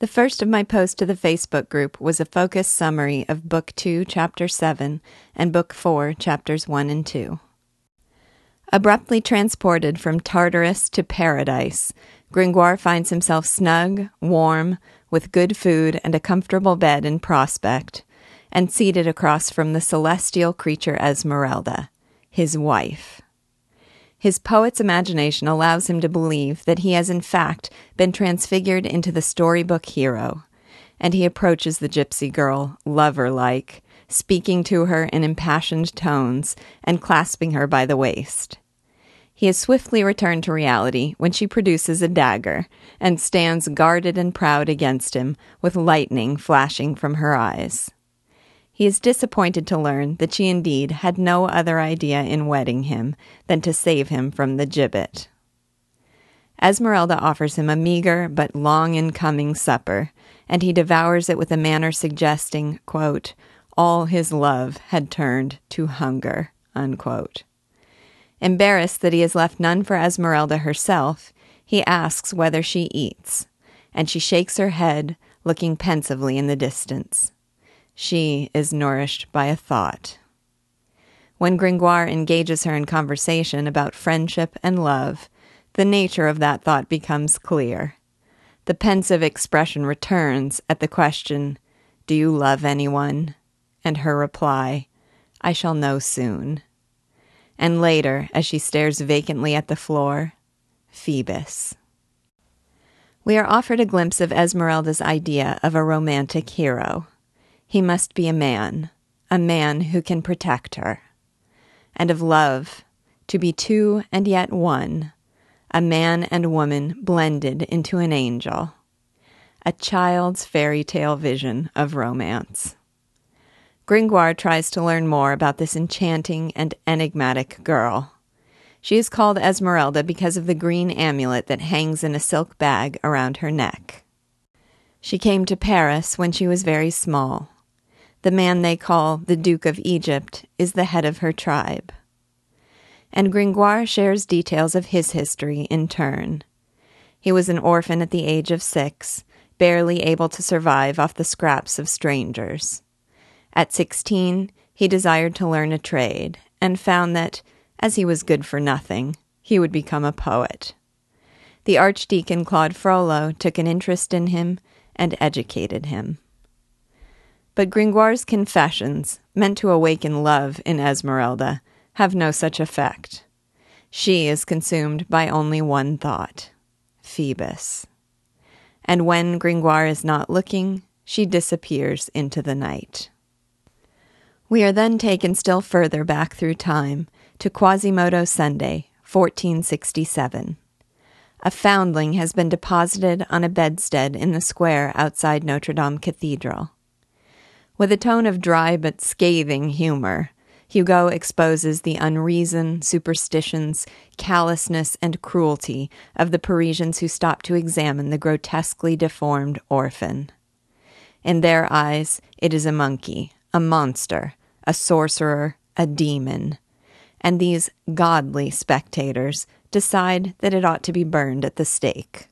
The first of my posts to the Facebook group was a focused summary of Book 2, Chapter 7, and Book 4, Chapters 1 and 2. Abruptly transported from Tartarus to paradise, Gringoire finds himself snug, warm, with good food and a comfortable bed in prospect, and seated across from the celestial creature Esmeralda, his wife. His poet's imagination allows him to believe that he has in fact been transfigured into the storybook hero, and he approaches the gypsy girl, lover like, speaking to her in impassioned tones and clasping her by the waist. He is swiftly returned to reality when she produces a dagger and stands guarded and proud against him, with lightning flashing from her eyes. He is disappointed to learn that she indeed had no other idea in wedding him than to save him from the gibbet. Esmeralda offers him a meager but long in coming supper, and he devours it with a manner suggesting, quote, all his love had turned to hunger. Unquote. Embarrassed that he has left none for Esmeralda herself, he asks whether she eats, and she shakes her head, looking pensively in the distance. She is nourished by a thought. When Gringoire engages her in conversation about friendship and love, the nature of that thought becomes clear. The pensive expression returns at the question, Do you love anyone? And her reply, I shall know soon and later, as she stares vacantly at the floor, Phoebus. We are offered a glimpse of Esmeralda's idea of a romantic hero. He must be a man, a man who can protect her. And of love, to be two and yet one, a man and woman blended into an angel. A child's fairy tale vision of romance. Gringoire tries to learn more about this enchanting and enigmatic girl. She is called Esmeralda because of the green amulet that hangs in a silk bag around her neck. She came to Paris when she was very small. The man they call the Duke of Egypt is the head of her tribe. And Gringoire shares details of his history in turn. He was an orphan at the age of six, barely able to survive off the scraps of strangers. At 16, he desired to learn a trade and found that, as he was good for nothing, he would become a poet. The Archdeacon Claude Frollo took an interest in him and educated him. But Gringoire's confessions, meant to awaken love in Esmeralda, have no such effect. She is consumed by only one thought Phoebus. And when Gringoire is not looking, she disappears into the night. We are then taken still further back through time to Quasimodo Sunday, 1467. A foundling has been deposited on a bedstead in the square outside Notre Dame Cathedral. With a tone of dry but scathing humor, Hugo exposes the unreason, superstitions, callousness, and cruelty of the Parisians who stop to examine the grotesquely deformed orphan. In their eyes, it is a monkey, a monster, a sorcerer, a demon, and these godly spectators decide that it ought to be burned at the stake.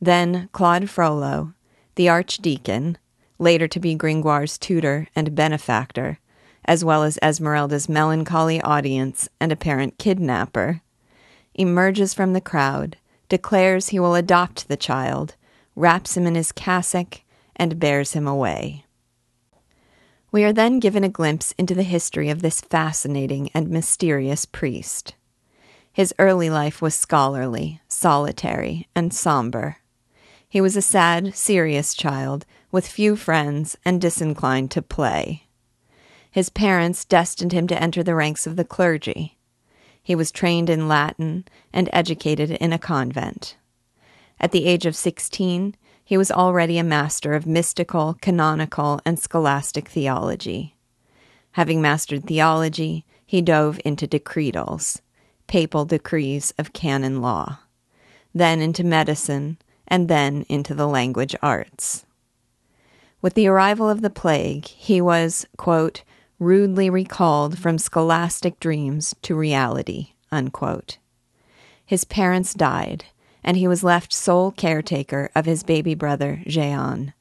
Then Claude Frollo, the archdeacon, later to be Gringoire's tutor and benefactor, as well as Esmeralda's melancholy audience and apparent kidnapper, emerges from the crowd, declares he will adopt the child, wraps him in his cassock, and bears him away. We are then given a glimpse into the history of this fascinating and mysterious priest. His early life was scholarly, solitary, and somber. He was a sad, serious child with few friends and disinclined to play. His parents destined him to enter the ranks of the clergy. He was trained in Latin and educated in a convent. At the age of sixteen, he was already a master of mystical, canonical, and scholastic theology. Having mastered theology, he dove into decretals, papal decrees of canon law, then into medicine, and then into the language arts. With the arrival of the plague, he was, quote, rudely recalled from scholastic dreams to reality. Unquote. His parents died, and he was left sole caretaker of his baby brother, Jehan,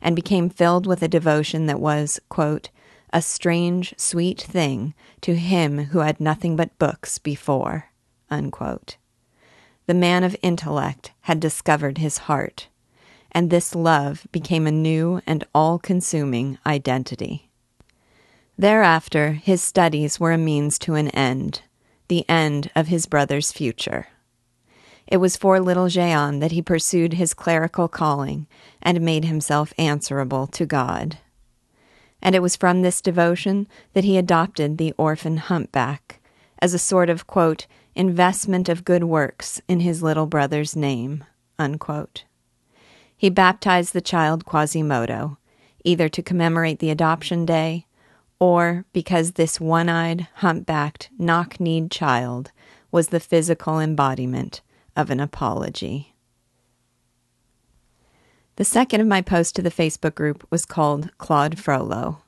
and became filled with a devotion that was, quote, a strange, sweet thing to him who had nothing but books before. Unquote. The man of intellect had discovered his heart, and this love became a new and all consuming identity. Thereafter, his studies were a means to an end, the end of his brother's future. It was for little Jehan that he pursued his clerical calling and made himself answerable to God and it was from this devotion that he adopted the orphan humpback as a sort of, quote, investment of good works in his little brother's name, unquote. He baptized the child Quasimodo, either to commemorate the adoption day or because this one eyed, humpbacked, knock kneed child was the physical embodiment of an apology. The second of my posts to the Facebook group was called Claude Frollo.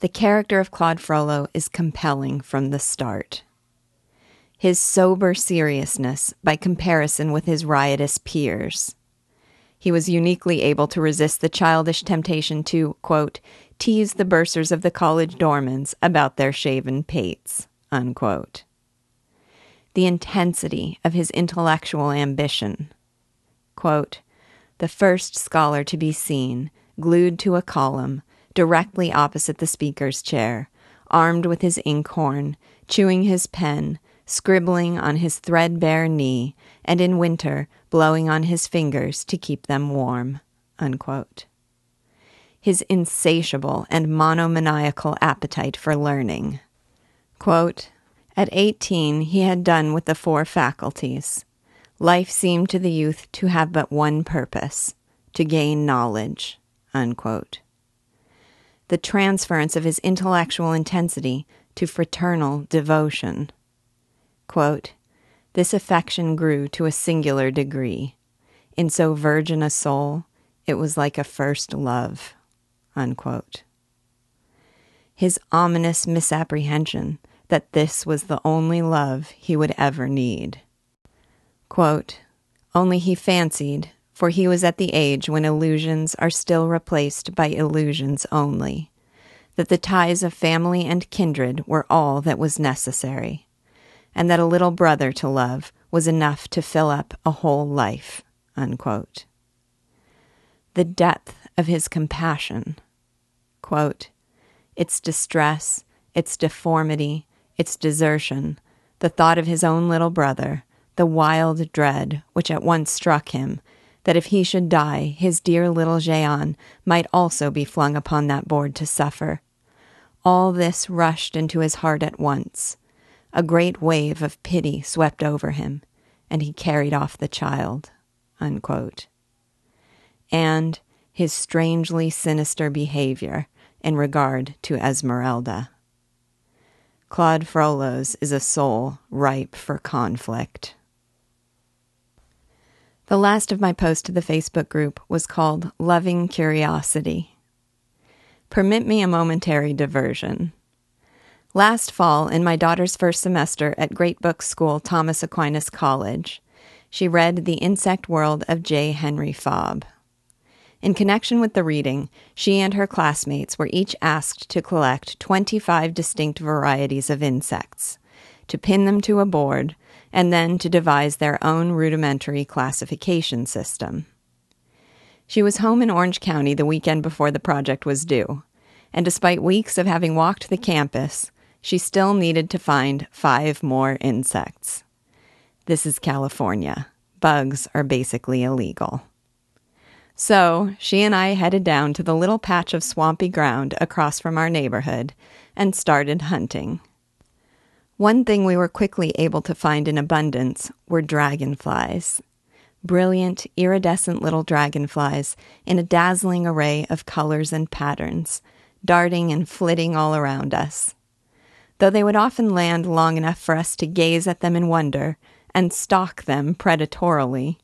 The character of Claude Frollo is compelling from the start. His sober seriousness by comparison with his riotous peers. He was uniquely able to resist the childish temptation to, quote, tease the bursars of the college dormans about their shaven pates, unquote. The intensity of his intellectual ambition. Quote, the first scholar to be seen, glued to a column, directly opposite the speaker's chair, armed with his inkhorn, chewing his pen, scribbling on his threadbare knee, and in winter blowing on his fingers to keep them warm. Unquote. His insatiable and monomaniacal appetite for learning. Quote, At eighteen, he had done with the four faculties Life seemed to the youth to have but one purpose to gain knowledge. Unquote. The transference of his intellectual intensity to fraternal devotion. Quote, this affection grew to a singular degree. In so virgin a soul, it was like a first love. Unquote. His ominous misapprehension that this was the only love he would ever need. Quote, Only he fancied, for he was at the age when illusions are still replaced by illusions only, that the ties of family and kindred were all that was necessary, and that a little brother to love was enough to fill up a whole life. Unquote. The depth of his compassion. Quote, its distress, its deformity, its desertion, the thought of his own little brother, the wild dread which at once struck him that if he should die, his dear little Jehan might also be flung upon that board to suffer. All this rushed into his heart at once. A great wave of pity swept over him, and he carried off the child. Unquote. And his strangely sinister behavior in regard to Esmeralda. Claude Frollo's is a soul ripe for conflict. The last of my posts to the Facebook group was called Loving Curiosity. Permit me a momentary diversion. Last fall, in my daughter's first semester at Great Books School, Thomas Aquinas College, she read The Insect World of J. Henry Fabre. In connection with the reading, she and her classmates were each asked to collect 25 distinct varieties of insects, to pin them to a board, and then to devise their own rudimentary classification system. She was home in Orange County the weekend before the project was due, and despite weeks of having walked the campus, she still needed to find five more insects. This is California. Bugs are basically illegal. So she and I headed down to the little patch of swampy ground across from our neighborhood and started hunting. One thing we were quickly able to find in abundance were dragonflies. Brilliant, iridescent little dragonflies in a dazzling array of colors and patterns, darting and flitting all around us. Though they would often land long enough for us to gaze at them in wonder and stalk them predatorily,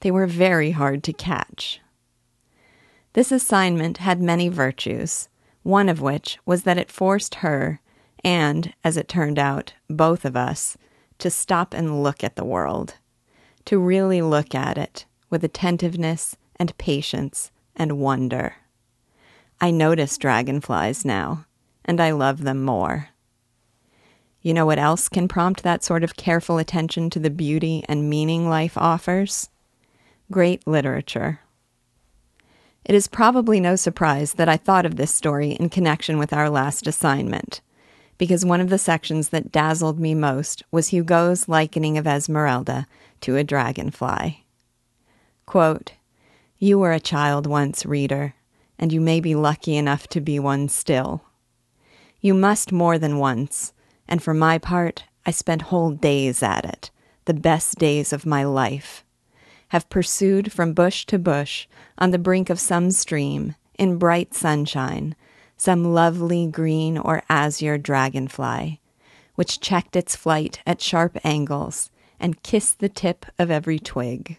they were very hard to catch. This assignment had many virtues, one of which was that it forced her, and, as it turned out, both of us, to stop and look at the world, to really look at it with attentiveness and patience and wonder. I notice dragonflies now, and I love them more. You know what else can prompt that sort of careful attention to the beauty and meaning life offers? Great literature. It is probably no surprise that I thought of this story in connection with our last assignment, because one of the sections that dazzled me most was Hugo's likening of Esmeralda to a dragonfly. Quote, You were a child once, reader, and you may be lucky enough to be one still. You must more than once, and for my part, I spent whole days at it, the best days of my life. Have pursued from bush to bush, on the brink of some stream, in bright sunshine, some lovely green or azure dragonfly, which checked its flight at sharp angles and kissed the tip of every twig.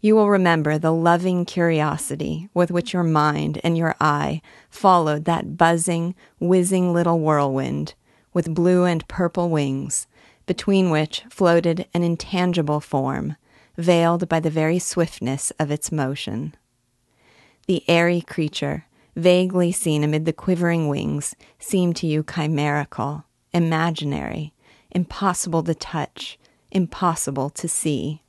You will remember the loving curiosity with which your mind and your eye followed that buzzing, whizzing little whirlwind with blue and purple wings, between which floated an intangible form, veiled by the very swiftness of its motion. The airy creature, vaguely seen amid the quivering wings, seemed to you chimerical, imaginary, impossible to touch, impossible to see.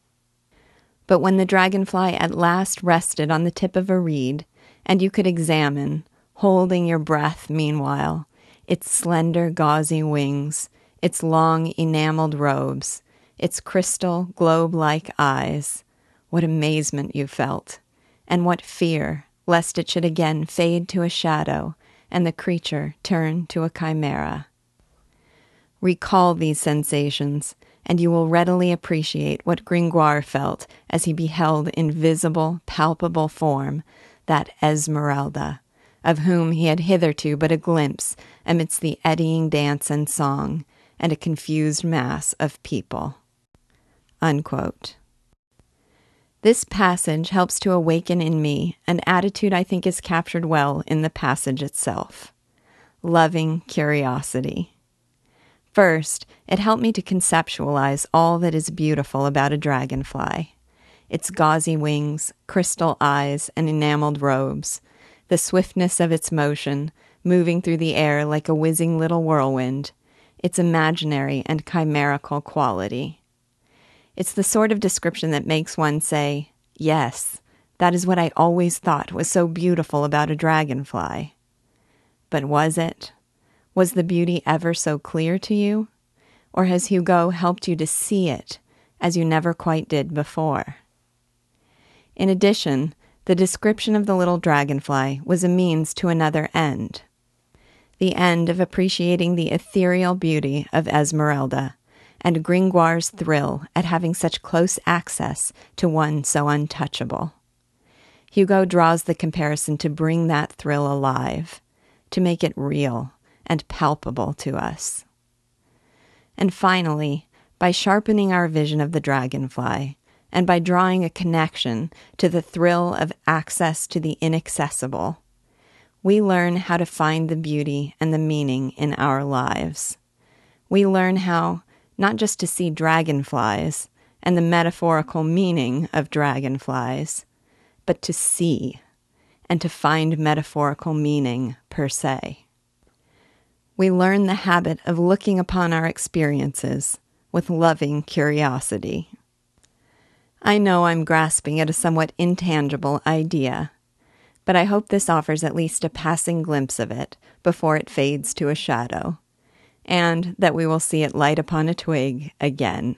But when the dragonfly at last rested on the tip of a reed, and you could examine, holding your breath meanwhile, its slender, gauzy wings, its long, enameled robes, its crystal, globe like eyes. What amazement you felt, and what fear lest it should again fade to a shadow and the creature turn to a chimera. Recall these sensations, and you will readily appreciate what Gringoire felt as he beheld in visible, palpable form that Esmeralda of whom he had hitherto but a glimpse amidst the eddying dance and song and a confused mass of people. Unquote. This passage helps to awaken in me an attitude I think is captured well in the passage itself loving curiosity. First, it helped me to conceptualize all that is beautiful about a dragonfly its gauzy wings, crystal eyes, and enameled robes the swiftness of its motion, moving through the air like a whizzing little whirlwind, its imaginary and chimerical quality. It's the sort of description that makes one say, Yes, that is what I always thought was so beautiful about a dragonfly. But was it? Was the beauty ever so clear to you? Or has Hugo helped you to see it as you never quite did before? In addition, the description of the little dragonfly was a means to another end the end of appreciating the ethereal beauty of Esmeralda, and Gringoire's thrill at having such close access to one so untouchable. Hugo draws the comparison to bring that thrill alive, to make it real and palpable to us. And finally, by sharpening our vision of the dragonfly, and by drawing a connection to the thrill of access to the inaccessible, we learn how to find the beauty and the meaning in our lives. We learn how not just to see dragonflies and the metaphorical meaning of dragonflies, but to see and to find metaphorical meaning per se. We learn the habit of looking upon our experiences with loving curiosity. I know I'm grasping at a somewhat intangible idea, but I hope this offers at least a passing glimpse of it before it fades to a shadow, and that we will see it light upon a twig again.